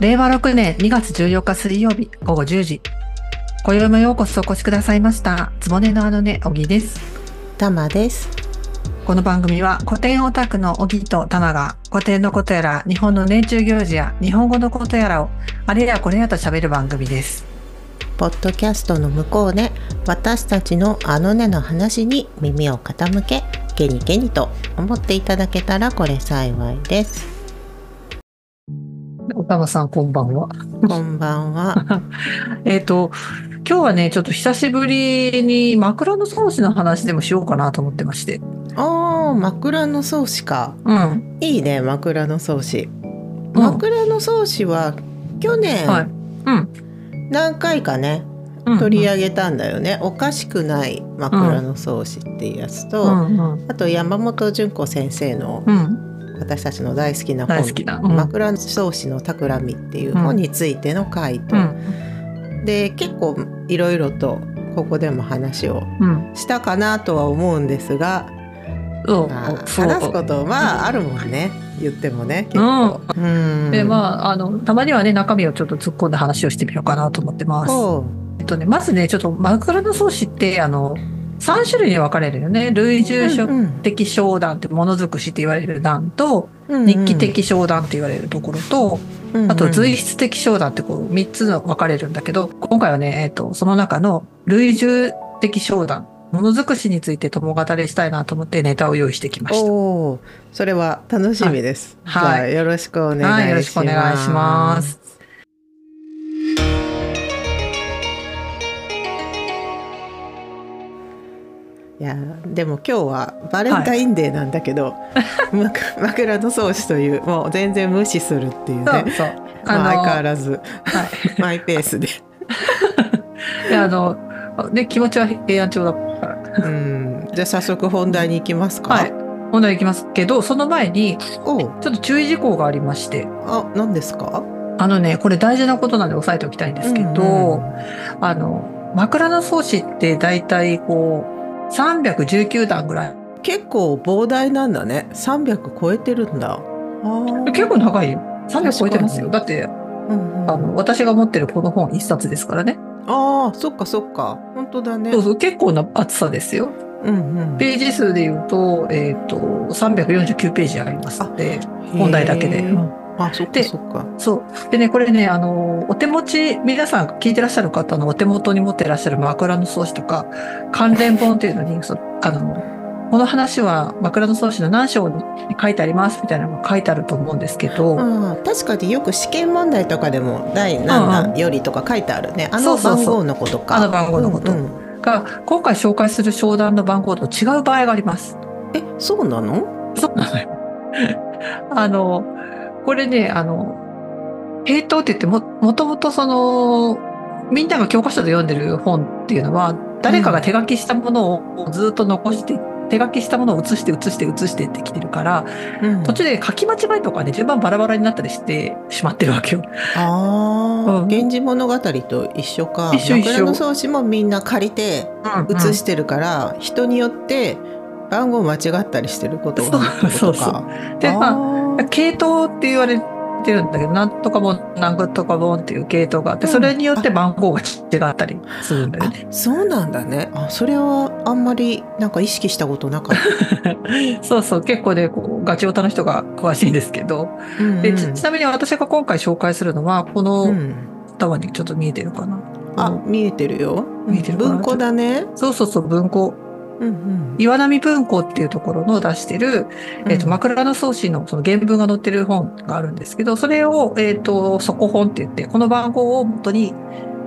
令和6年2月14日水曜日午後10時。今宵もようこそお越しくださいました。つぼねのあのね、小木です。たまです。この番組は古典オタクの小木と玉が古典のことやら日本の年中行事や日本語のことやらをあれやこれやと喋る番組です。ポッドキャストの向こうで私たちのあのねの話に耳を傾け、ゲニゲニと思っていただけたらこれ幸いです。お玉さんこんばんは。こんばんは。えっと、今日はね、ちょっと久しぶりに枕草子の話でもしようかなと思ってまして。おー、枕草子か。うん。いいね、枕草子。うん枕草子は去年はい。うん。何回かね、うん取り上げたんだよね。おかしくない枕草子っていうやつと、うんうん。あと山本純子先生のうん。私たちの大好きな本きな。うん。枕草子の企みっていう本についての回と、うん。で結構いろいろとここでも話をうん。したかなとは思うんですが、そう。まあ、話すことまああるもんね言ってもね結構。うんで、まあ、あの、たまにはね、中身をちょっと突っ込んだ話をしてみようかなと思ってます。ほえっとね、まずね、ちょっと枕草子って、あの、3種類に分かれるよね。類う住的商談って物尽くしって言われる段と、うん日記的商談って言われるところと、うんあと随筆的商談ってこう3つの分かれるんだけど、今回はね、えっと、その中の類住的商談、物尽くしについて共語りしたいなと思ってネタを用意してきました。おーそれは楽しみです。はいよろしくお願いします。はい、よろしくお願いします。いやでも今日はバレンタインデーなんだけど、ま枕草子というもう全然無視するっていうねそうあ、相変わあらずの、はい。マイペースで。で、あの、ね、気持ちは平安調だから。うん、じゃあ早速本題に行きますか。はい。本題いきますけど、その前に、ちょっと注意事項がありまして、あ、何ですか？あのね、これ大事なことなんで押さえておきたいんですけど、うんあの、枕草子って大体こう、319段ぐらい。結構膨大なんだね。三百超えてるんだ。あー結構長いよ。300超えてますよ。だって、うんうんあの、私が持ってるこの本一冊ですからね。あー、そっかそっか。本当だねそう。そう、結構な厚さですよ。うんうん。ページ数で言うと、えっ、と、349ページありますので、本題だけで。うんあ、そっかでそっか。そう。でね、これね、あの、お手持ち、皆さん聞いてらっしゃる方のお手元に持ってらっしゃる枕草子とか、関連本っていうのに、そあの、この話は枕草子の何章に書いてありますみたいなのが書いてあると思うんですけど、確かによく試験問題とかでも第何弾よりとか書いてあるね。あのそうそうそう番号のことか。あの番号のことが、今回紹介する商談の番号と違う場合があります。え、そうなの？そうなのよ。あの、これね、あの、系統って言っても、もともとその、みんなが教科書で読んでる本っていうのは、誰かが手書きしたものをずっと残して、手書きしたものを写して写して写してってきてるから、うん。途中で書き間違いとかね、順番バラバラになったりしてしまってるわけよ。ああ、うん。源氏物語と一緒か。一緒一緒。枕草子もみんな借りて写してるから、人によって番号間違ったりしてることがあるとか。そうそうで、まあ、あ系統って言われてるんだけど、なんとか本、なんとか本っていう系統があって、それによって番号が違ったりするんだよね。ーそうなんだね。あ、それはあんまりなんか意識したことなかった。そうそう、結構ね、こう、ガチオタの人が詳しいんですけど。うんで、ちちなみに私が今回紹介するのは、こうのん頭にちょっと見えてるかな？あ、見えてるよ。見えてる文庫だね。そうそうそう、文庫。うんうん。岩波文庫っていうところの出してる、えっ、と、うん枕草子のその原文が載ってる本があるんですけど、それを、えっ、と、底本って言って、この番号を元に、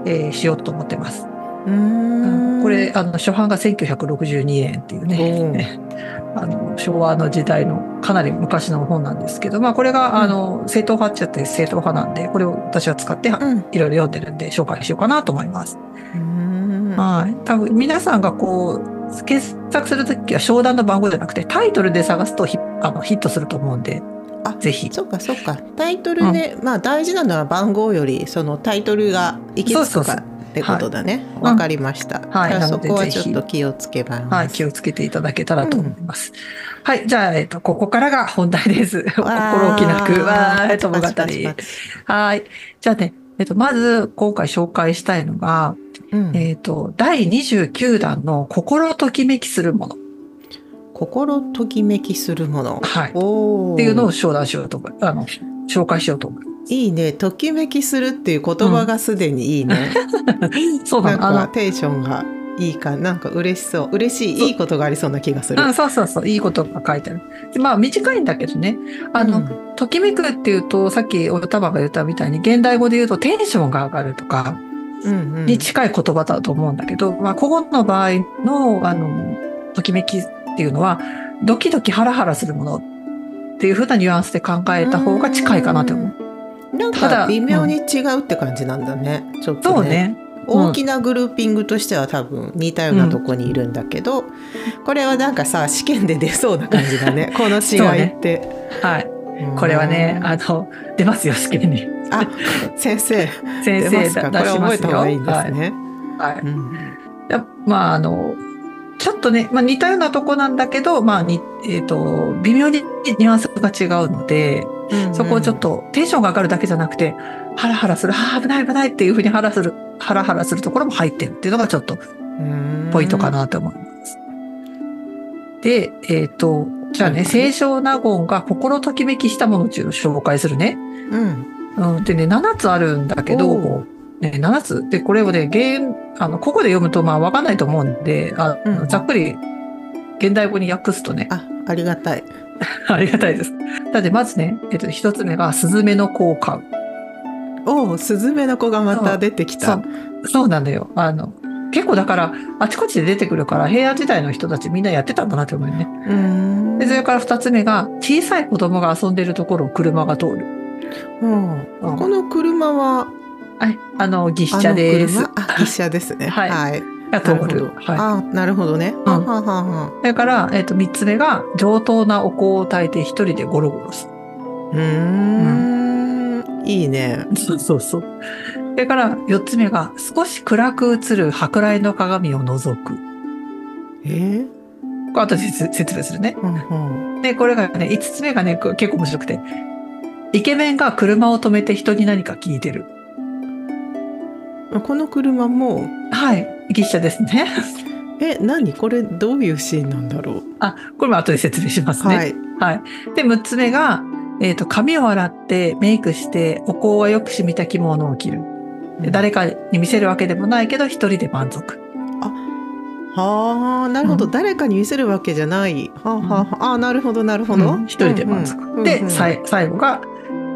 えーしようと思ってます。うーんこれ、あの、初版が1962年っていうね、あの、昭和の時代のかなり昔の本なんですけど、まあこれが、うんあの、正統派っちゃって正統派なんで、これを私は使って、いうんろいろ読んでるんで紹介しようかなと思います。うんはい。多分皆さんがこう、検索するときは商談の番号じゃなくて、タイトルで探すとヒあのヒットすると思うんで、あぜひ。そうかそうかタイトルで、まあ大事なのは番号よりそのタイトルが行き着くかってことだねはいわ、かりました、はいじゃあそこはちょっと気をつけますはい。気をつけていただけたらと思います。はい。じゃあ、えっと、ここからが本題です。心置きなく。わー、友語パチパチパり。チはい。じゃあね、えっと、まず、今回紹介したいのが、うんえっと、第29弾の心ときめきするもの。心ときめきするもの。はい。っていうのを商談しようと思う。あの、紹介しようと思う。いいね。ときめきするっていう言葉がすでにいいね。そうなの。あのなんか、テンションがいいか、なんか嬉しそう。嬉しい、いいことがありそうな気がする。うん、そうそうそう、いいことが書いてある。でまあ、短いんだけどね。あの、うんときめくっていうと、さっきおたまが言ったみたいに、現代語で言うとテンションが上がるとか、うんうんに近い言葉だと思うんだけど、まあ、ここの場合の、あの、ときめきっていうのは、ドキドキハラハラするものっていう風なニュアンスで考えた方が近いかなと思う。なんただか微妙に違うって感じなんだね。ちょっとね。そうね。大きなグルーピングとしては多分似たようなとこにいるんだけど、これはなんかさ試験で出そうな感じだね この違いって、はい。うんこれはね、あの、出ますよ、試験に。あ先生先生出ますか？だ出しますよ。これ覚えた方がいいんですね、はい。はいうんやまあ、あの、ちょっとね、まあ、似たようなとこなんだけど、まあ、に、えっ、と、微妙にニュアンスが違うので、そこをちょっとテンションが上がるだけじゃなくて、ハラハラする、ああ、危ない危ないっていうふうにハラする、ハラハラするところも入ってるっていうのがちょっとうんポイントかなと思います。で、えっ、と、じゃあね、清少納言が心ときめきしたものっていうのを紹介するね。うんうん、でね、7つあるんだけおどう、ね、7つ。で、これをね、現、あの、ここで読むとまあわかんないと思うんで、あのうんざっくり現代語に訳すとね、あありがたい ありがたいです。だってまずね、えっと、一つ目が、スズメの子を飼う。おおスズメの子がまた出てきたそう、なんだよ。あの、結構だから、あちこちで出てくるから、平安時代の人たちみんなやってたんだなって思うよね。うんで、それから二つ目が、小さい子供が遊んでるところを車が通る。うんうんこの車は？はい。あの、牛車です。車？あ牛車ですねはいはい、が通るなるほど。。はあなるほどね、うんははははい。それから、えっと、三つ目が、上等なお香を焚いて一人でゴロゴロすうーんいいねる。そうそうそう。それから、四つ目が、少し暗く映る舶来の鏡を覗く。えー？これ後で説説明するね。うんうんで、これがね、五つ目がね、こ結構面白くて、イケメンが車を止めて人に何か聞いてる。この車もはい。牛車ですね。え何？これどういうシーンなんだろう？あ、これも後で説明しますね。はいはい。で、6つ目が、えっ、と、髪を洗って、メイクして、お香はよく染みた着物を着る。で誰かに見せるわけでもないけど、一人で満足。はあなるほど、うん誰かに見せるわけじゃないはあ、はあはあ、あなるほどなるほど、うん一人で満足。で、最後が、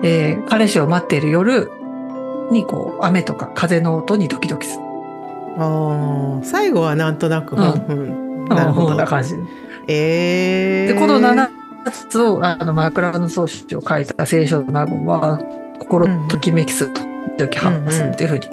えー彼氏を待っている夜に、こう、雨とか風の音にドキドキする。あー最後はなんとなく、うん。うんなるほど。な感じ。えー、で、この7つを、あの、枕草子を書いた聖書の納言は、心ときめきすると、ドキハッするっていうふうに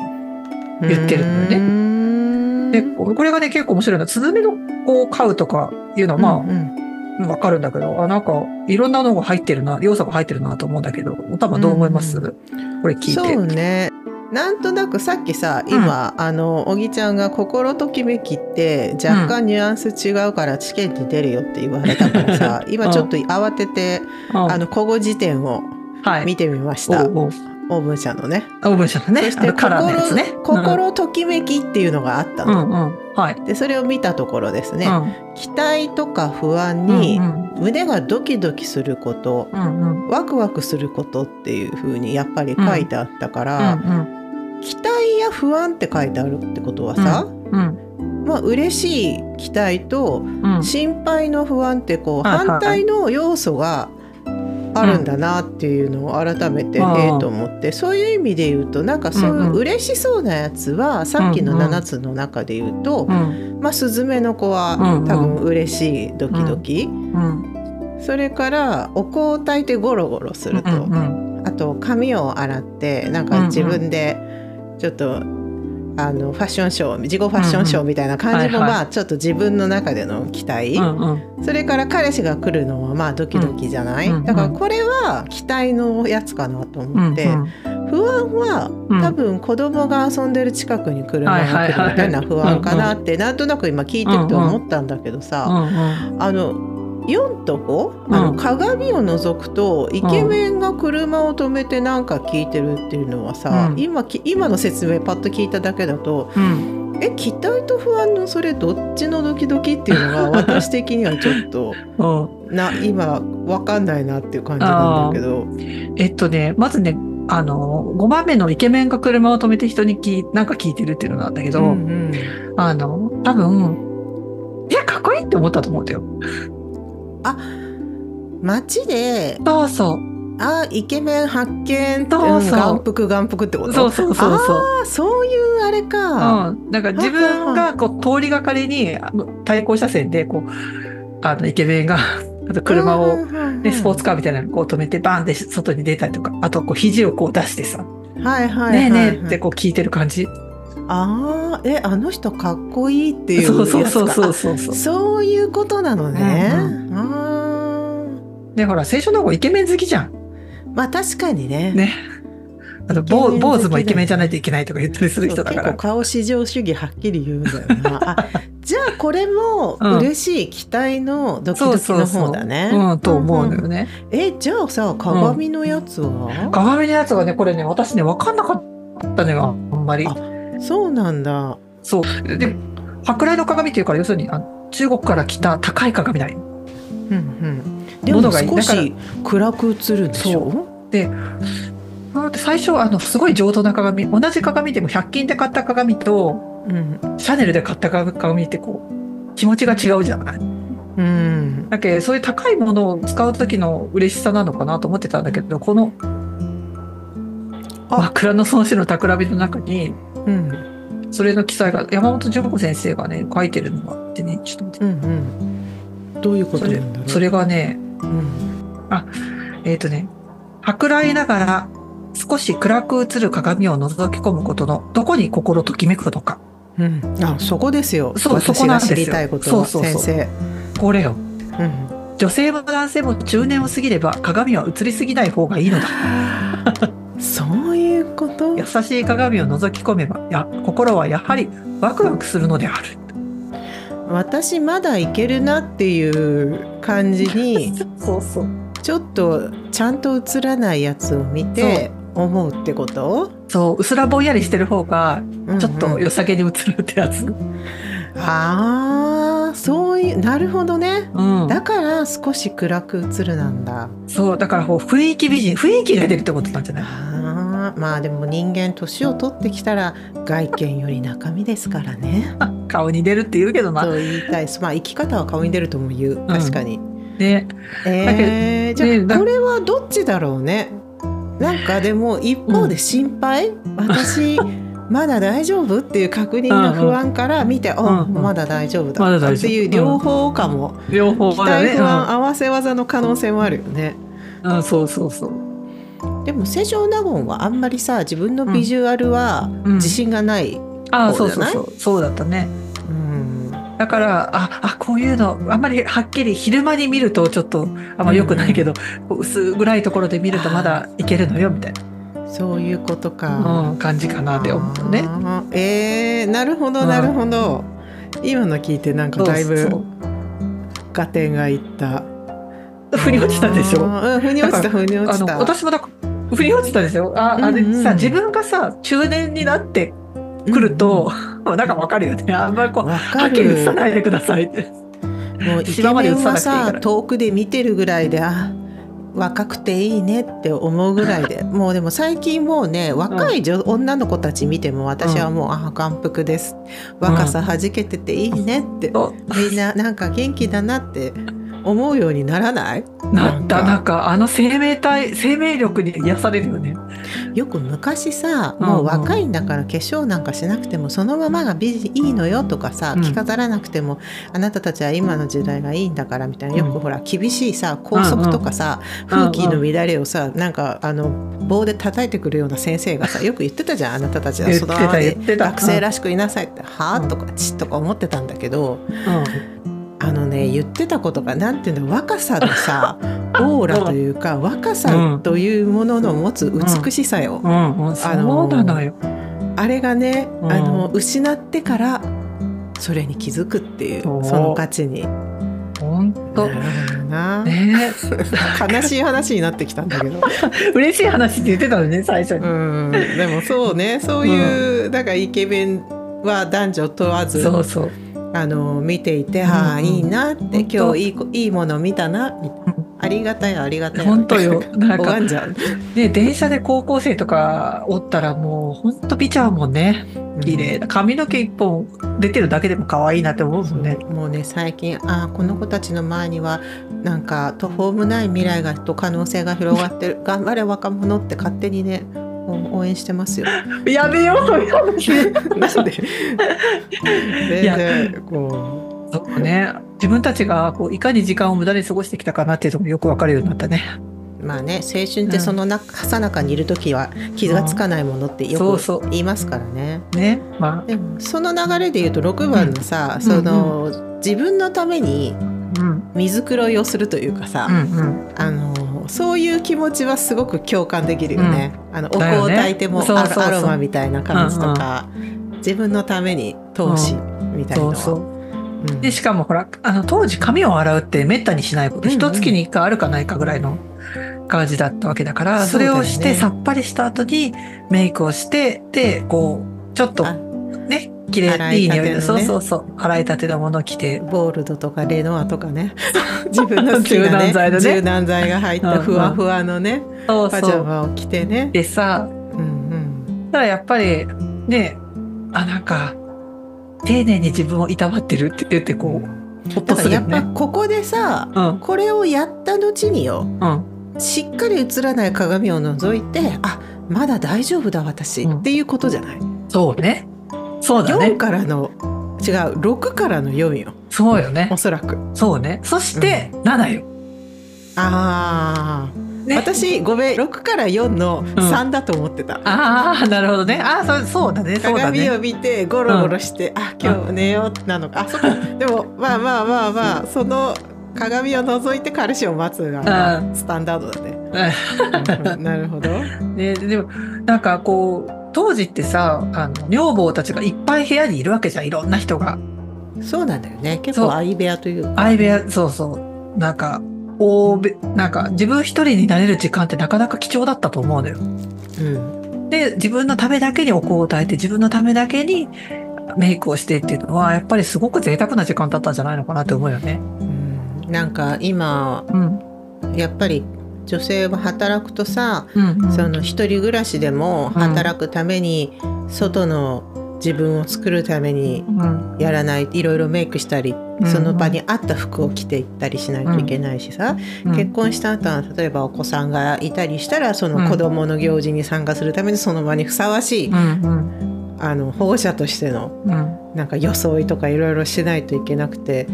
言ってるのよねねで、これがね、結構面白いの。は、スズメの子を飼うとかいうのは、まあ、わかるんだけど、あ、なんか、いろんなのが入ってるな、要素が入ってるなと思うんだけど、おたまどう思います、うこれ聞いて。そうね。なんとなくさっきさ今、あの小木ちゃんが「心ときめき」って若干ニュアンス違うから試験に出るよって言われたからさ、今ちょっと慌てて、うん。あの古語辞典をはい。見てみました、おうおうオーブン社のね。オーブン社のね、そしてあのね。心心ときめきっていうのがあったうん、うの。ん、うん。はい。でそれを見たところですね、うん。期待とか不安にうん胸がドキドキすること、うん、うん、ワクワクすることっていう風にやっぱり書いてあったから、うん、期待や不安って書いてあるってことはさ、うん、まあ嬉しい期待とうん、心配の不安ってこう反対の要素があるんだなっていうのを改めてえうん。えと思ってそういう意味で言うとなんかそういう嬉しそうなやつはさっきのうんうん。7つの中で言うとうん、まあスズメの子は多分嬉しいドキドキ。うん、それからお香を焚いてゴロゴロすると。うん、あと髪を洗ってなんか自分でちょっとあのファッションショー自己ファッションショーみたいな感じもまあちょっと自分の中での期待、それから彼氏が来るのはまあドキドキじゃない、だからこれは期待のやつかなと思って、不安はうん。多分子供が遊んでる近くに車が来るみたいな不安かなってなんとなく今聞いてると思ったんだけどさ、うん、あの4と5、あのうん鏡を覗くとイケメンが車を止めてなんか聞いてるっていうのはさ、うん今き今の説明パッと聞いただけだとうん。え期待と不安のそれどっちのドキドキっていうのが 私的にはちょっとうん。な今わかんないなっていう感じなんだけど。えっとね、まずね、あの、5番目のイケメンが車を止めて人に聞いなんか聞いてるっていうのなんだけど、うんうんあの、多分、いや、かっこいいって思ったと思うんだよ。街でそうそう。あイケメン発見そうそう眼福眼福ってこと？そうそうそうそう。あーそういうあれか。うん。なんか自分がこう通りがかりに対向車線で、こう、あの、イケメンが、あと車を、ね、スポーツカーみたいなのこう止めてバーンって外に出たりとか、あとこう肘をこう出してさ、はいはいはい、ねえねえってこう聞いてる感じ。ああえあの人かっこいいっていうそうそうそうそううそうそう。そういうことなのね、うんあで、ほら、青少の子イケメン好きじゃん。ーまあ確かにねね。あと、坊坊主もイケメンじゃないといけないとか言ったりする人だから。結構顔至上主義はっきり言うんだよな あじゃあこれもうん嬉しい期待のドキドキの方だねうん、と思うのよね。えじゃあさ鏡のやつは、鏡のやつがね、これね、私ね、分かんなかったのよ、あんまりあ。そうなんだ。そう。で、舶来の鏡っていうから、要するに、あ中国から来た高い鏡だよ。うんうん。でも物がいい。少し暗く映るでしょ？で、最初、あの、すごい上等な鏡、同じ鏡でも100均で買った鏡と、うん。シャネルで買った鏡ってこう、気持ちが違うじゃない？うん。だけどそういう高いものを使う時の嬉しさなのかなと思ってたんだけど、この、あ。枕草子の企みの中に、うん。それの記載が、山本純子先生がね、書いてるのがあってね、ちょっと待って。うんうん。どういうことそれがね、う。ん。えっ、とね、舶来ながら少し暗く映る鏡を覗き込むことのどこに心ときめくのか。うん、あそこですよ。そうそこなんですよ。知りたいことそうそうそう。先これよ。生、うん、女性も男性も中年を過ぎれば鏡は映りすぎない方がいいのだ。そう いうこと？優しい鏡を覗き込めば、や、心はやはりワクワクするのである。私まだいけるなっていう感じにそうそう。ちょっとちゃんと映らないやつを見て思うってこと、そう、うすらぼんやりしてる方が、うんちょっと良さげに映るってやつ。ああそういうなるほどね。うん。だから少し暗く映るなんだ。そう、だからこう雰囲気美人、雰囲気が出るってことなんじゃない？あーまあでも人間年を取ってきたら外見より中身ですからね。顔に出るって言うけどな。と言いたいまあ生き方は顔に出るとも言う。確かに、ね。えー、じゃあ、これはどっちだろうね。なんかでも一方で心配、私まだ大丈夫？っていう確認の不安から見て、あうんうん。まだ大丈夫だ。っていう両方かも、両方期。待不安合わせ技の可能性もあるよね。うん、うんそうそうそう。でも清少納言はあんまりさ自分のビジュアルはうん。自信がない、ああ、そううそうそう。そうだったね。うん。だから、あ、あ、こういうの、あんまりはっきり昼間に見るとちょっと、あんま良くないけど、こう薄暗いところで見るとまだいけるのよ、みたいそういうことか。な、うん、感じかなって思うね。あーえー、なるほどうんなるほど、今の聞いてなんかだいぶ合点がいった。腑に落ちたでしょ？うん、腑に落ちた腑に落ちた。私もだ腑に落ちたでしょ？ああれうんうんさ、自分がさ中年になってくると、なんかわかるよねあんまりこうわはかっきり映さる。ないでくださいってもうイ ケ芝まで映さメンはさ遠くで見てるぐらいであ若くていいねって思うぐらいで。もうでも最近もうね若い女,、女の子たち見ても私はもう、あ眼福です。若さはじけてていいねって、みんななんか元気だなって思うようにならない？なったなんかあの生命体生命力に癒されるよね。よく昔さうんもう若いんだから化粧なんかしなくてもそのままが美人いいのよとかさうん。着飾らなくてもあなたたちは今の時代がいいんだからみたいなよくうんほら厳しいさ校則とかさ風紀の乱れをさなんかあの棒で叩いてくるような先生がさよく言ってたじゃんあなたたちは。そのままで学生らしくいなさいってはあとかちとか思ってたんだけどあのね言ってたことがなんていうの若さのさ オーラというか若さというものの持つ美しさよ。あれがね、うん。あの失ってからそれに気づくっていうその価値に。本本当。ね。悲しい話になってきたんだけど。嬉しい話って言ってたのね最初に。うん。でもそうねそういう、うん、だからイケメンは男女問わずそうそうあの見ていて、うん、はあいいなって今日いいいいもの見たなみたいな。ありがたいありがたい。本当よ。なんか。ね電車で高校生とかおったらもう本当見ちゃうもんね。綺麗。な髪の毛一本出てるだけでも可愛いなって思うもんね。もうね最近あこの子たちの前にはなんか途方もない未来がと可能性が広がってる。頑張れ若者って勝手にね応援してますよ。やめようそういう話。なんで？全然こう。そうね。自分たちがこういかに時間を無駄に過ごしてきたかなっていうのもよくわかるようになったね。まあね青春ってそのな、さなかにいる時は傷がつかないものってよく言いますからね。ね、まあ、でもその流れで言うと6番のさ、うん、その、うんうん、自分のために水黒いをするというかさ、うんうん、あのそういう気持ちはすごく共感できるよね。うん、あのお香を焚いてもアロマみたいな感じとか、自分のために投資みたいな。そうそう。でしかもほらあの当時髪を洗うってめったにしないこと、一月に1回あるかないかぐらいの感じだったわけだからそれをしてさっぱりした後にメイクをしてでこうちょっとね綺麗いい匂いで、そうそうそう。洗いたてのものを着て。ボールドとかレノアとかね。自分の好きな、ね、柔軟剤のね。柔軟剤が入ったふわふわのね、うんう。ん、パジャマを着てね。でさ、うんうん、だからやっぱりねあなんか丁寧に自分をいたわってるって言ってこう、だからやっぱここでさ、うん、これをやった後によ、うん、しっかり映らない鏡を覗いてあまだ大丈夫だ私、うん、っていうことじゃない？そうねそうだね。4からの違う6からの4よ。そうよね。おそらく。そうね。そして7よ、ああね、私ごめん6から4の3だと思ってた、うん、ああなるほどね。ああそそうだね。そうだね。鏡を見てゴロゴロして、うん、あ今日寝ようなのか、あそこでもまあまあまあまあその鏡を覗いて彼氏を待つがスタンダードだね、なるほど、ね、でもなんかこう当時ってさあの女房たちがいっぱい部屋にいるわけじゃんいろんな人が。そうなんだよね。結構相部屋というか。相部屋そうそう。なんか大べなんか自分一人になれる時間ってなかなか貴重だったと思うのよ。うん、で自分のためだけにお香を焚いて自分のためだけにメイクをしてっていうのはやっぱりすごく贅沢な時間だったんじゃないのかなって思うよね。うん、なんか今、うん、やっぱり女性は働くとさ、うん。うん、その一人暮らしでも働くために外の自分を作るためにやらない、いろいろメイクしたり、その場に合った服を着ていったりしないといけないしさ、結婚した後は例えばお子さんがいたりしたらその子供の行事に参加するためにその場にふさわしい、あの保護者としての、なんか装いとかいろいろしないといけなくて、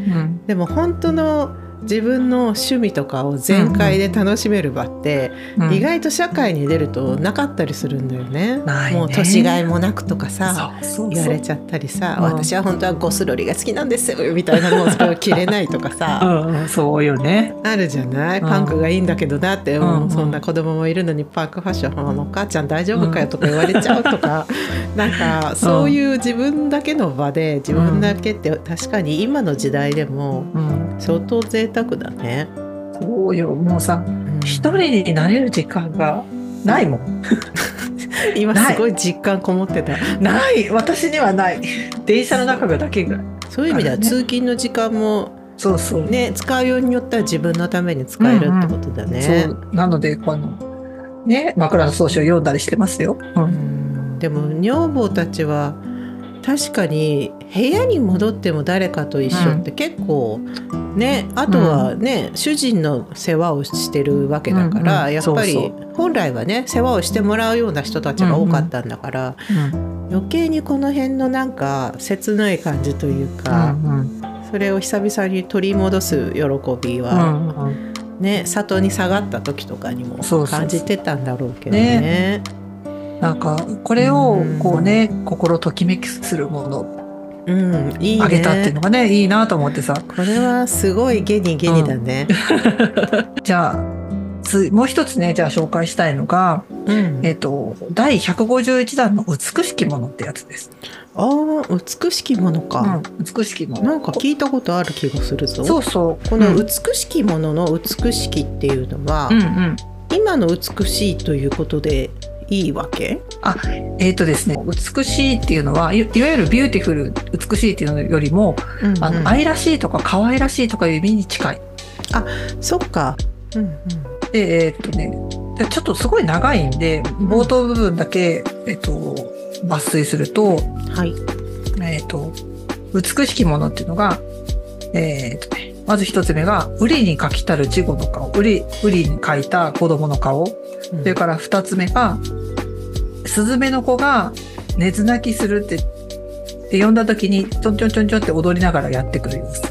でも本当の自分の趣味とかを全開で楽しめる場って、うん、意外と社会に出るとなかったりするんだよね。ね。もう年がいもなくとかさ言われちゃったりさ、うん、私は本当はゴスロリが好きなんですよみたいなのをそれを着れないとかさ。うん、そうよね。あるじゃない？パンクがいいんだけどなって、うん、そんな子供もいるのにパンクファッションのお母ちゃん大丈夫かよとか言われちゃうとか、うん、なんかそういう自分だけの場で自分だけって確かに今の時代でも相当贅沢だね。そうよもうさ一、うん、人になれる時間がないもん。今すごい実感こもってた。ない私にはない。電車の中がだけぐらい。そういう意味では、通勤の時間もそうそうね使うようによっては自分のために使えるってことだね。うんうん、なのでこのね枕草子を読んだりしてますよ。うん、でも女房たちは確かに部屋に戻っても誰かと一緒って結構ね、あとはね、主人の世話をしてるわけだから、やっぱり本来はね世話をしてもらうような人たちが多かったんだから、余計にこの辺のなんか切ない感じというか、それを久々に取り戻す喜びは、ね里に下がった時とかにも感じてたんだろうけどね。なんかこれをこうね、心ときめきするものうん、いいね、あげたっていうのがねいいなと思ってさ。これはすごいゲニゲニだね、うん、じゃあもう一つねじゃあ紹介したいのが、うん、えっ、ー、と第151弾の「美しきもの」ってやつです。あ美しきものか、うん、美しきもの。なんか聞いたことある気がするぞ。そうそう。このうん。美しきものの美しきっていうのは、うんうん。今の美しいということでいいわけ？えっ、とですね美しいっていうのはいいわゆるビューティフル美しいっていうのよりも、うんうん。あの愛らしいとか可愛らしいとかいう意味に近い。そっか。うんうん。でえっ、とねでちょっとすごい長いんで冒頭部分だけ、えっと抜粋すると,、はい。えっと美しきものっていうのが、えっとね、まず一つ目が「ウリに描きたる稚児の顔」ウリウリに描いた子供の顔それから二つ目が、スズメの子が寝ず泣きするって、で呼んだ時にちょんちょんちょんちょんって踊りながらやってくる様子。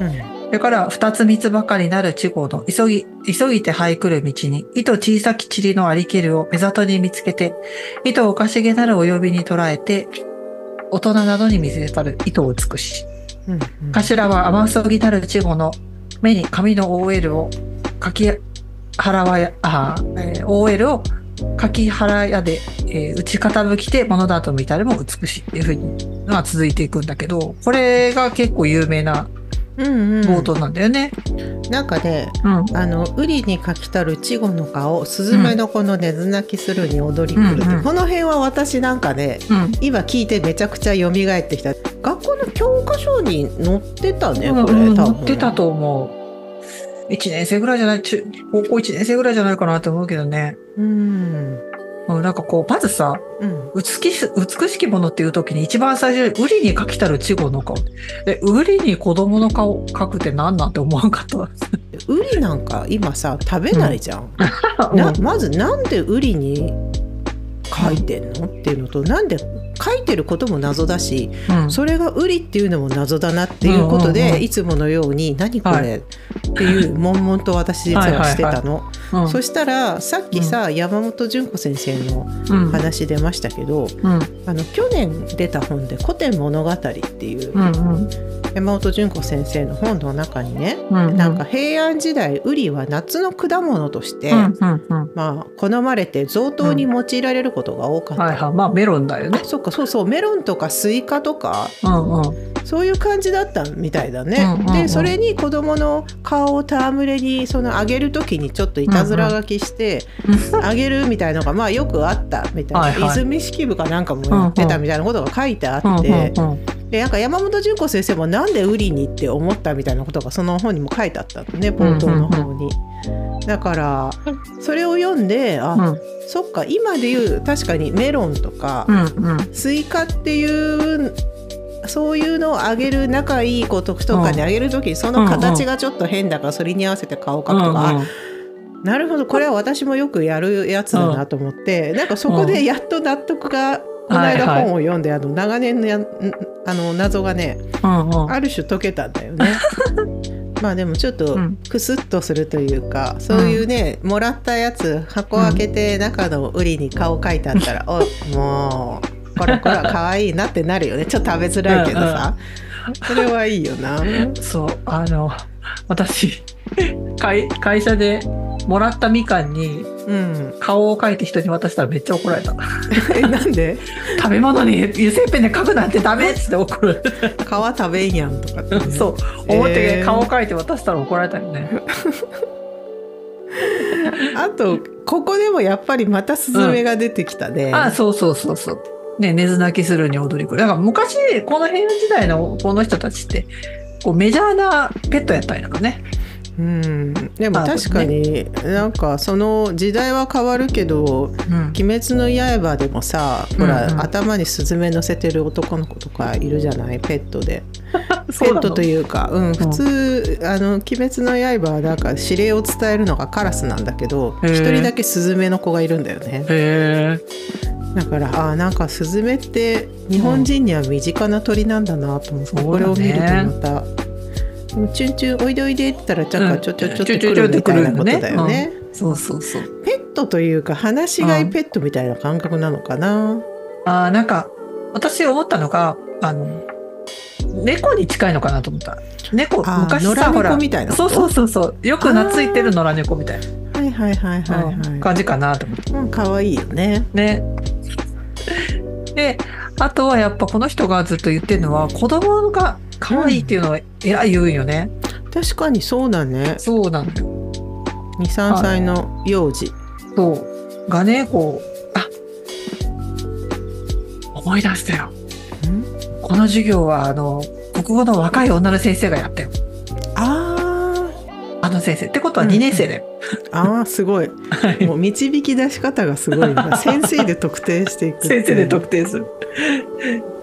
うんそれから二つ三つばかりなる稚語の急ぎ、急ぎて這い来る道に、糸小さき塵のありけるを目里に見つけて、糸おかしげなるお呼びに捉えて、大人などに見せたる糸を美し。うんうん。頭は雨そぎたる稚語の目に紙の OL を書き払わや、あ、えー OL を書き払やで、えー打ち傾きて物だと見たるも美しい。っていうふうにのは続いていくんだけど、これが結構有名な冒頭なんだよね。なんかねうん。あの「ウリにかきたる稚語の顔スズメの子の寝ず泣きするに踊り来る」って、うんうんこの辺は私なんかねうん。今聞いてめちゃくちゃ蘇ってきた学校の教科書に載ってたねこれ、うん多分乗ってたと思う。1年生ぐらいじゃない、中高校1年生ぐらいじゃないかなと思うけどね。うん、うん、なんかこう、まずさ、うん、美し美しきものっていう時に一番最初にウリに描きたる稚語の顔。え、ウリに子供の顔描くって何なんて思わんかった？ウリなんか今さ食べないじゃん、なまずなんでウリに書いてんの？っていうのとなんで書いてることも謎だしうん。それがウリっていうのも謎だなっていうことで、うんうんうん。いつものように「何こはれ?」っていう悶々と私実はしてたの。うん。そしたらさっきさ、山本淳子先生のうん話出ましたけど、うん。あの去年出た本で「古典モノ語り」っていううんうん山本淳子先生の本の中にね、うんなんか平安時代ウリは夏の果物として、うんうんうんまあ好まれて贈答に用いられることが多かった。はいはい。まあメロンだよねあ。そっかそうそうメロンとかスイカとかうんうん。そういう感じだったみたいだね。うんうんうんでそれに子供の顔を戯れにそのあげる時にちょっといたずら書きして、あげるみたいなのがまあよくあったみたいな、はいはい和泉式部かなんかもやってたみたいなことが書いてあって、うんうんうんでなんか山本淳子先生もなんでウリにって思ったみたいなことがその本にも書いてあったのね冒頭の方に。だからそれを読んであ、うん。そっか今で言う確かにメロンとか、うんうん。スイカっていうそういうのをあげる仲いい子とかにあげる時にその形がちょっと変だからそれに合わせて顔を描くとか、あなるほどこれは私もよくやるやつだなと思って、なんかそこでやっと納得が、この間はい。はい本を読んで、あの長年のやんあの謎がねうんうん。ある種解けたんだよね。まあでもちょっとうん。クスッとするというか、そういうねもらったやつ箱開けて中のウリに顔描いてあったら、おもうこらこら可愛いなってなるよね。ちょっと食べづらいけどさ、それはいいよな。そう、あの、私、会会社でもらったみかんにうん、顔を描いて人に渡したらめっちゃ怒られた。えなんで？食べ物に油性ペンで描くなんてダメっつって怒る。皮食べんやんとかね、そう、思ってえー顔を描いて渡したら怒られたよね。あとここでもやっぱりまたスズメが出てきたね。あ、そうそうそうそう。ね、寝ず泣きするに踊り子。だから昔、この平安時代のこの人たちって、こうメジャーなペットやったりなんかね。うん、でも確かに、なんかその時代は変わるけどうん「鬼滅の刃」でもさ、ほらうんうん。頭にスズメ乗せてる男の子とかいるじゃない？ペットで。ペットというか、うん、普通、あの「鬼滅の刃」はなんか指令を伝えるのがカラスなんだけど一人だけスズメの子がいるんだよね。へだからあーなんかスズメって日本人には身近な鳥なんだなと思って、これを見るとまた「でもチュンチュンおいでおいで」って言ったらちょっうんとちょちょちょってくるみたいなことだよね。え。そうそうそう。ペットというか話し飼いペットみたいな感覚なのかな？あーなんか私思ったのがあの猫に近いのかなと思った猫昔さほらみたいなそうそうそうそうよく懐いてる野良猫みたいはいはいはいはいなはい。感じかなと思ってうん可愛いよね。ねであとはやっぱこの人がずっと言ってるのは子供が可愛いっていうのはえらい言うんよね。確かにそうだね。そうなんだよ。2、3歳の幼児。そう。がね、こう、あ思い出したよ。この授業は、あの、国語の若い女の先生がやったよ。ああの先生。ってことは2年生だよ。あ、ああ、すごい。もう導き出し方がすごいな。先生で特定していく。先生で特定する。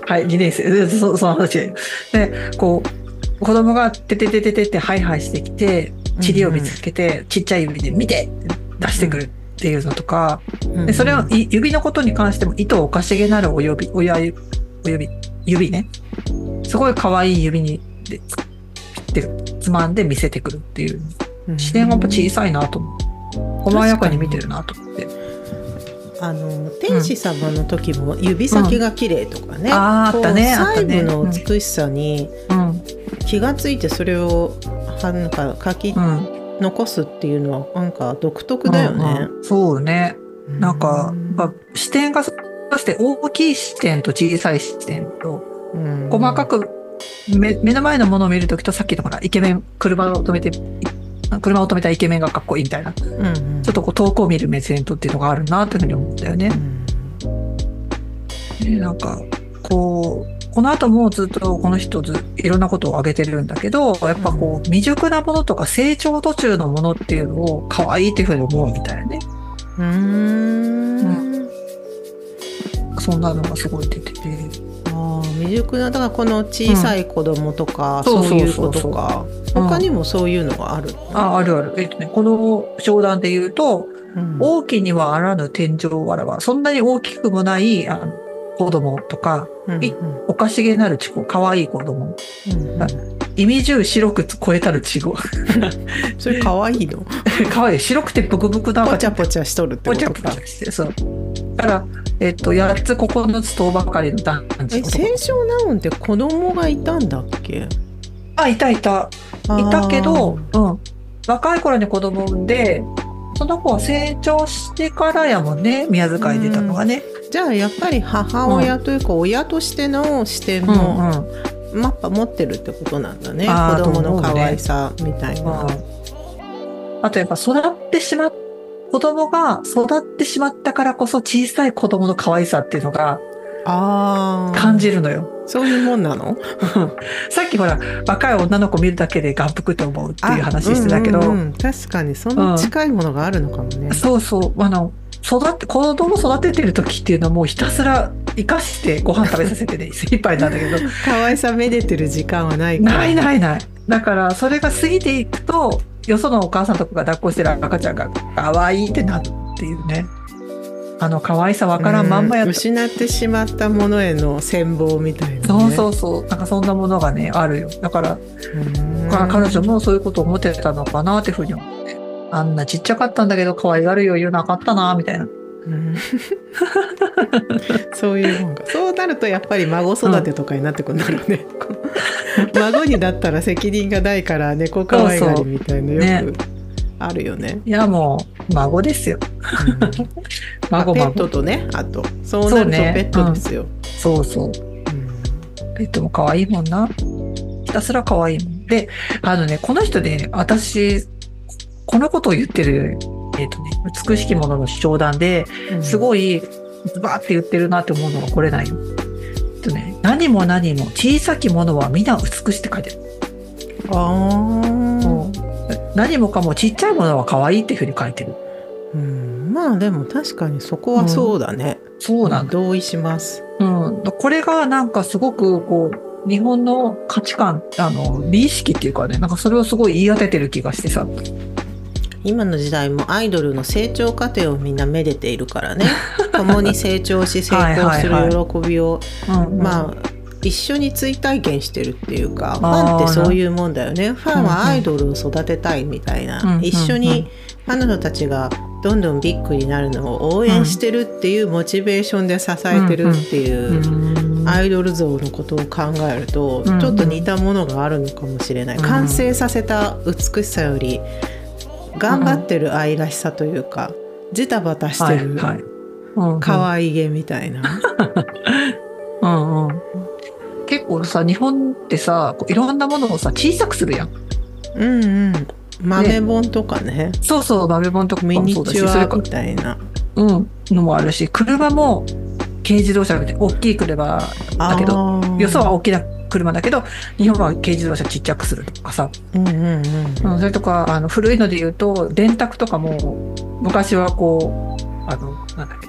はい、2年生。でそその話で。で、こう、子供がてててててってハイハイしてきて、塵を見つけて、ちっちゃい指で見て出してくるっていうのとか、でそれをい指のことに関しても糸をおかしげなるお指、親指、お指、指ね。すごい可愛い指にでピッてつまんで見せてくるっていう。視点がやっぱ小さいなと思う。細やかに見てるなと思って。あの天使様の時も指先が綺麗とかね、あーあったねあった細ね部の美しさにうん。気がついてそれをなんか書きうん。残すっていうのはなんか独特だよね。うんうんそうね。なんか、視点がそして大きい視点と小さい視点と、うん細かく目目の前のものを見るときとさっきのほら、イケメン、車を止めて、い車を止めたイケメンがかっこいいみたいな、ちうんうんょっとこう遠くを見る目線とっていうのがあるなというふうに思ったよね。ねなんか、こう、この後もずっとこの人ずいろんなことを挙げてるんだけど、やっぱこう、未熟なものとか成長途中のものっていうのを可愛いっていうふうに思うみたいなね。うーんそんなのがすごい出てて。未熟なだからこの小さい子供とか、うんそういう子そうそうそうとかうん他にもそういうのがある、あ、あるある。えっとね、この商談で言うと、うん大きにはあらぬ天井わらは、そんなに大きくもないあの子供とか、うんいおかしげなるちこ、可愛い子供。うんうん意味中白く超えたるちご。それ可愛いの？可愛い。白くてブクブクなポ赤ちゃん。チャポチャしとるってぽちゃことかぽちゃして、そう。だから、えっと、8つ9つとばかりの男児えの清少納言って子供がいたんだっけ？あ、いたいた。いたけど、うん。若い頃に子供産んで、その子は成長してからやもんね、宮遣い出たのがね。じゃあやっぱり母親というか親としての視点うんもうん。マッパ持ってるってことなんだね、子供の可愛さみたいな。あとやっぱ育ってしまっ、子供が育ってしまったからこそ小さい子供の可愛さっていうのがああ感じるのよ。そういうもんなの？さっきほら、若い女の子見るだけで眼福って思うっていう話してたけど、あうんうんうん確かにその近いものがあるのかもね。そうそう、あの、育って、子供育ててる時っていうのはもうひたすら生かしてご飯食べさせてね、精一杯なんだけど、可愛さめでてる時間はないから。ないないない。だから、それが過ぎていくと、よそのお母さんとかが抱っこしてる赤ちゃんが可愛いってなるっていうね。あの可愛さわからんまんまやうん。失ってしまったものへの羨望みたいな、ね。そうそうそう。なんかそんなものがね、あるよ。だから、うん彼女もそういうことを思ってたのかなっていうふうに思って。あんなちっちゃかったんだけど可愛がる余裕なかったな、みたいな。うん。そういうもんか。そうなるとやっぱり孫育てとかになってくるんだろうね、孫になったら責任がないから猫可愛がりみたいなそうそう。よくあるよね。いや、もう、孫ですよ。うん。孫孫。ペットとねあと。そうなるとペットですよ、そうそう。うん。ペットも可愛いもんな。ひたすら可愛いもん。で、あのね、この人で、私、このことを言ってる、えっ、とね、美しきものの商談で、すいごい、ズバーって言ってるなって思うのがこれないよ。えっとね、何も何も小さきものは皆美しって書いてる。あー何もかもちっちゃいものは可愛いっていうふうに書いてる。うん、まあでも確かにそこはそうだね、そうなんだ。同意しますうん。これがなんかすごくこう、日本の価値観、あの、美意識っていうかね、なんかそれをすごい言い当ててる気がしてさ。今の時代もアイドルの成長過程をみんなめでているからね。共に成長し成功する喜びをうん、まあ一緒に追体験してるっていうかファンってそういうもんだよね。ファンはアイドルを育てたいみたいな、うんうん一緒に彼女たちがどんどんビッグになるのを応援してるっていうモチベーションで支えてるっていううんアイドル像のことを考えるとうんちょっと似たものがあるのかもしれない、うん。完成させた美しさより頑張ってる愛らしさというかジタバタしてるはいはい。うんうん。可愛げみたいな、うんうん。結構さ、日本ってさ、こういろんなものをさ、小さくするやん。うんうん。豆本とかね。そうそう、豆本とかミニもそうだし、チュアみたいな。うん、のもあるし、車も軽自動車みたいな、大きい車だけど、よそは大きな車だけど、日本は軽自動車ちっちゃくする。とかさ、うんうんうん。うん、それとか、あの、古いので言うと、電卓とかも、昔はこう、あの、なんだっけ、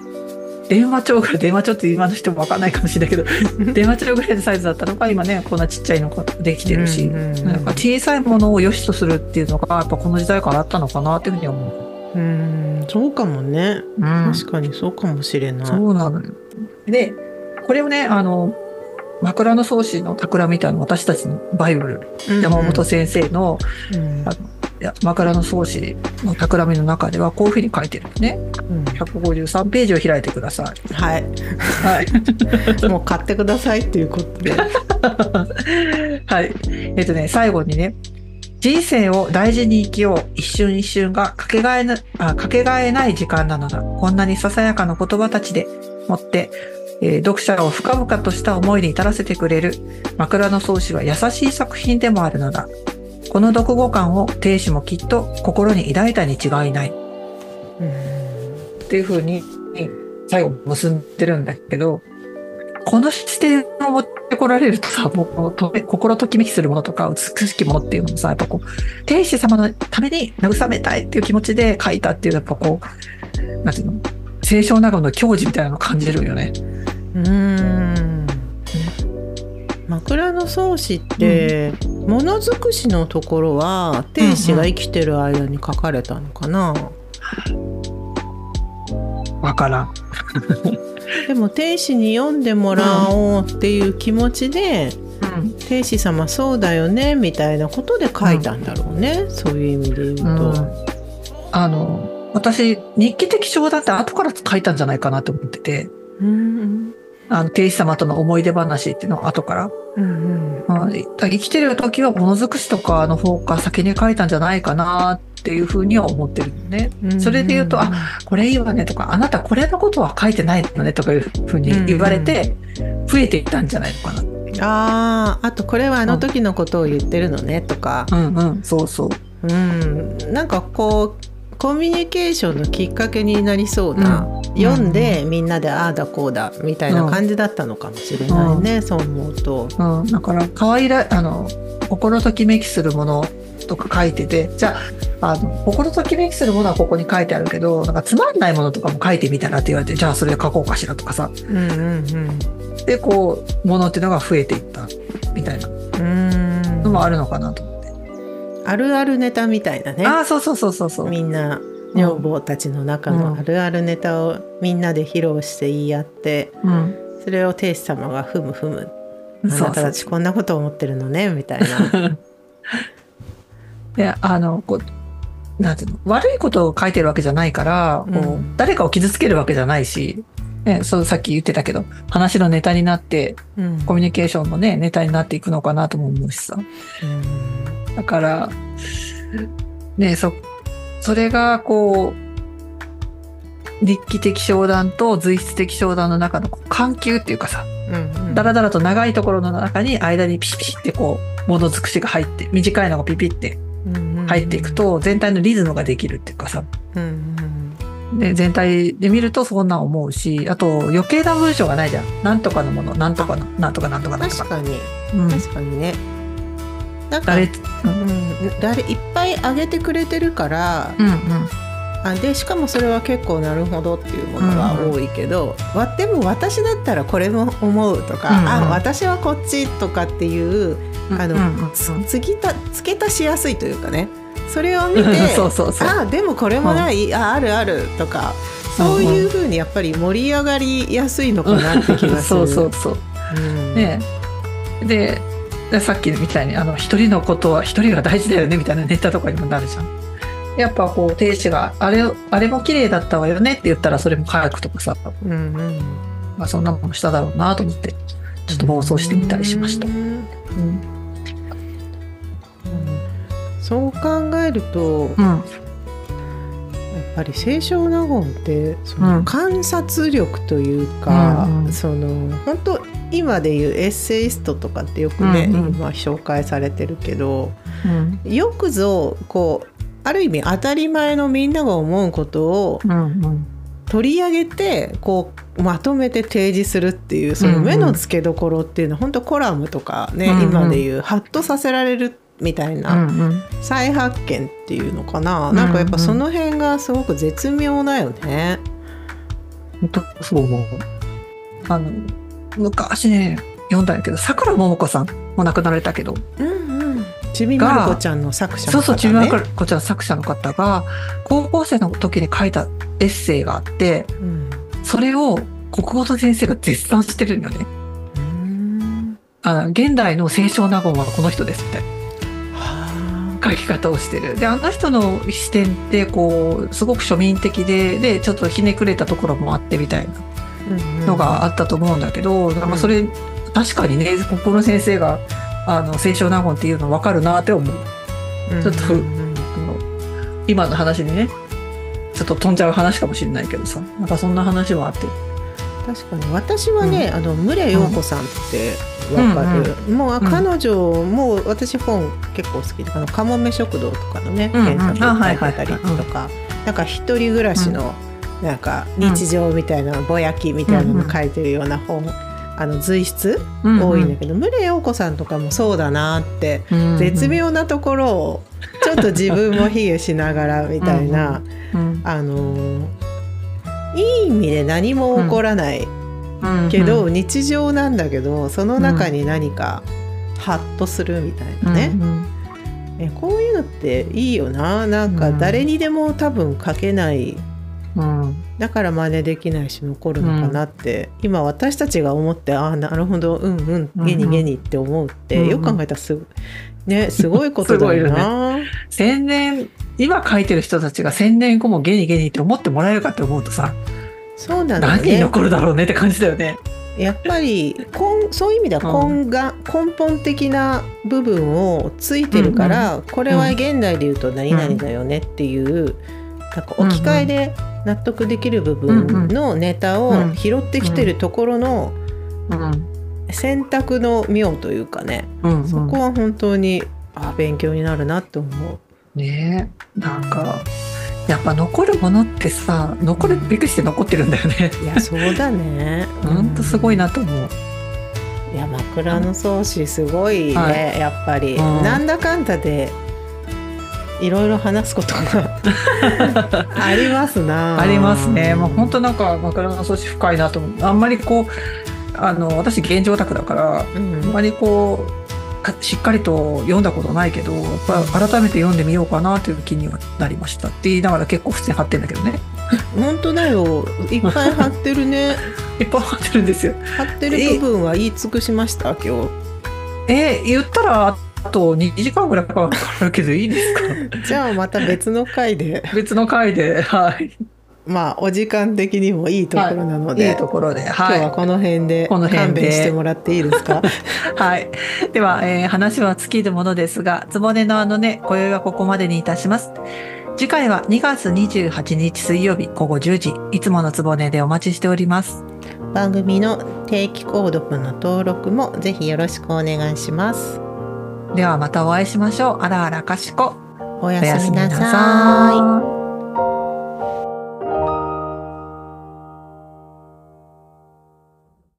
電話帳ぐらい、電話帳って今の人もわかんないかもしれないけど、電話帳ぐらいのサイズだったのが、今ね、こんなちっちゃいのができてるし、うんうんうん。なんか小さいものを良しとするっていうのが、やっぱこの時代からあったのかなっていうふうに思う。うんそうかもね。うん。確かにそうかもしれない。そうなのよ。で、これをね、あの、枕草子の桜みたいな私たちのバイブル、山本先生のうんあいや枕草子の企みの中ではこういうふうに書いてるのね。うん153ページを開いてください。はいはい。もう買ってくださいっていうことで はい。えっとね、最後にね、人生を大事に生きよう。一瞬一瞬がかけがえな、あかけがえない時間なのだ。こんなにささやかな言葉たちでもって、えー読者を深々とした思いに至らせてくれる枕草子は優しい作品でもあるのだ。この読後感を亭主もきっと心に抱いたに違いない。っていうふうに最後結んでるんだけど、この視点を持ってこられるとさ、もうと心ときめきするものとか美しきものっていうのもさ、やっぱこう、天使様のために慰めたいっていう気持ちで書いたっていう、やっぱこう、なんていうの、清少納言の矜持みたいなのを感じるよね。枕草子って、ものづくしのところは天使が生きてる間に書かれたのかな、わからん。でも天使に読んでもらおうっていう気持ちで、うん。天使様そうだよねみたいなことで書いたんだろうね、そういう意味で言うと。うんあの、私、日記的章だって後から書いたんじゃないかなと思ってて、うんあの、天使様との思い出話っていうのを後から。うんうんまあ、生きてる時はものづくしとかの方が先に書いたんじゃないかなっていうふうには思ってるのね。うんそれで言うとあこれいいわねとか、あなたこれのことは書いてないのねとかいうふうに言われて、増えていったんじゃないのかな。あーあとこれはあの時のことを言ってるのねとか、うんうん、そうそう。うん、なんかこうコミュニケーションのきっかけになりそうな、読んでみんなでああだこうだみたいな感じだったのかもしれないね、そう思うと。うん、だから、可愛ら、あの、心ときめきするものとか書いてて、じゃあ、あの、心ときめきするものはここに書いてあるけど、なんかつまんないものとかも書いてみたらって言われて、じゃあそれで書こうかしらとかさ。うんうんで、こう、ものっていうのが増えていった、みたいなうんのもあるのかなと。あるあるネタみたいなねああ、そうそうそうそうそう。みんな女房たちの中のあるあるネタをみんなで披露して言い合ってうん。それを亭主様が「ふむふむあなたたちこんなこと思ってるのね」みたいな。で、あの、こう、なんていうの、悪いことを書いてるわけじゃないから、こううん誰かを傷つけるわけじゃないし、ね、そうさっき言ってたけど、話のネタになって、うんコミュニケーションのね、ネタになっていくのかなとも思うしさ。だから、ね、そ、それが、こう、日記的商談と随筆的商談の中の緩急っていうかさ、うんうんだらだらと長いところの中に間にピシピシってこう、ものづくしが入って、短いのがピピって入っていくと、全体のリズムができるっていうかさ、うんで全体で見るとそんなん思うし、あと余計な文章がないじゃん。なんとかのもの、なんとかの、なんとかなんとかなんとか。確かにうん。確かにね。なんか誰、うん、誰？いっぱいあげてくれてるからうんうん。あでしかもそれは結構なるほどっていうものが多いけど、わでも私だったらこれも思うとか、うんうん。あ私はこっちとかっていうあの、うんうん。うんつ継ぎた付け足しやすいというかね。それを見て そうそうそう。あでもこれもない、ああるあるとかそういうふうにやっぱり盛り上がりやすいのかなって気がすそる。うそうそう。う。ん。ね。ででさっきみたいにあの一人のことは一人が大事だよねみたいなネタとかにもなるじゃん。やっぱこう亭主があれあれも綺麗だったわよねって言ったらそれも書くとかさ、うんうん。まあ、そんなものしただろうなと思ってちょっと妄想してみたりしました。うん。うん。そう考えるとうん。やっぱり清少納言ってそのうん。観察力というか、うんうん。その本当今でいうエッセイストとかってよくね、うんうん。今紹介されてるけどうん。よくぞこうある意味当たり前のみんなが思うことをうんうん。取り上げてこうまとめて提示するっていうその目の付けどころっていうのは本当コラムとかね、うんうん。今でいうハッとさせられるみたいな、うんうん。再発見っていうのかな、うん。なんかやっぱその辺がすごく絶妙だよね。本当そう思う。あの昔ね読んだんやけどさくらももこさんも亡くなられたけどうんうん。ちびまる子ちゃんの作者の方、ね、そうそうちびまる子ちゃん作者の方が高校生の時に書いたエッセイがあってうん。それを国語の先生が絶賛してるんよね。うんあの現代の清少納言はこの人ですみたいなは書き方をしてる。であの人の視点ってこうすごく庶民的ででちょっとひねくれたところもあってみたいなあのがあったと思うんだけど、まあそれ確かにね国語の先生があの清少納言っていうの分かるなって思う。ちょっと今の話にねちょっと飛んじゃう話かもしれないけどさ。なんかそんな話もあって。確かに。私はね、あの牟礼陽子さんってわかる、もうあうん。彼女も私本結構好きであのかもめ食堂とかのね、うんうん。原書いてたりとか、なんか一人暮らしのなんか日常みたいな、ぼやきみたいなの書いてるような本、あの随筆？多いんだけど、牟礼陽子さんとかもそうだなって、絶、妙なところをちょっと自分も卑下しながらみたいな、うんうんあのーいい意味で何も起こらないうんけど、うん日常なんだけどその中に何かハッとするみたいなね、うん。えこういうのっていいよな。なんかうん。誰にでも多分書けないうん。だから真似できないし残るのかなって、今私たちが思ってああなるほどうんうんうんゲニゲニって思うって、うんよく考えたらす,、ね、すごいことだよな。千年今書いてる人たちが千年後もゲニゲニって思ってもらえるかって思うとさそうなんだ何にね残るだろうねって感じだよね。やっぱり根そういう意味では根が、根本的な部分をついてるから、これは現代で言うと何々だよねっていう、なんか置き換えで納得できる部分のネタを拾ってきてるところのうん。選択の妙というかね、うんうん。そこは本当にあ勉強になるなって思う。ねえ。なんかやっぱ残るものってさ残るべくして残ってるんだよね。いやそうだね。ほんとすごいなと思う。いや枕草子すごいね、はい。やっぱり、うん。なんだかんだでいろいろ話すことが ありますなありますね。もう本当なんか枕草子深いなと思う。あんまりこうあの私現状オタクだからあうんんまりこうかしっかりと読んだことないけどやっぱ改めて読んでみようかなという気にはなりましたって言いながら結構普通に貼ってるんだけどね。本当だよいっぱい貼ってるね いっぱい貼ってるんですよ。貼ってる部分は言い尽くしました今日えー言ったらあと2時間ぐらいかかるけどいいですか？じゃあまた別の回で別の回で、はい。まあお時間的にもいいところなので、いいところで、今はい。日はこの辺でこの辺で勘弁してもらっていいですか？はい。では、えー話は尽きるものですが、つぼねのあのね、今宵はここまでにいたします。次回は2月28日水曜日午後10時、いつものつぼねでお待ちしております。番組の定期購読の登録もぜひよろしくお願いしますではまたお会いしましょう。あらあらかしこ。おやすみなさい。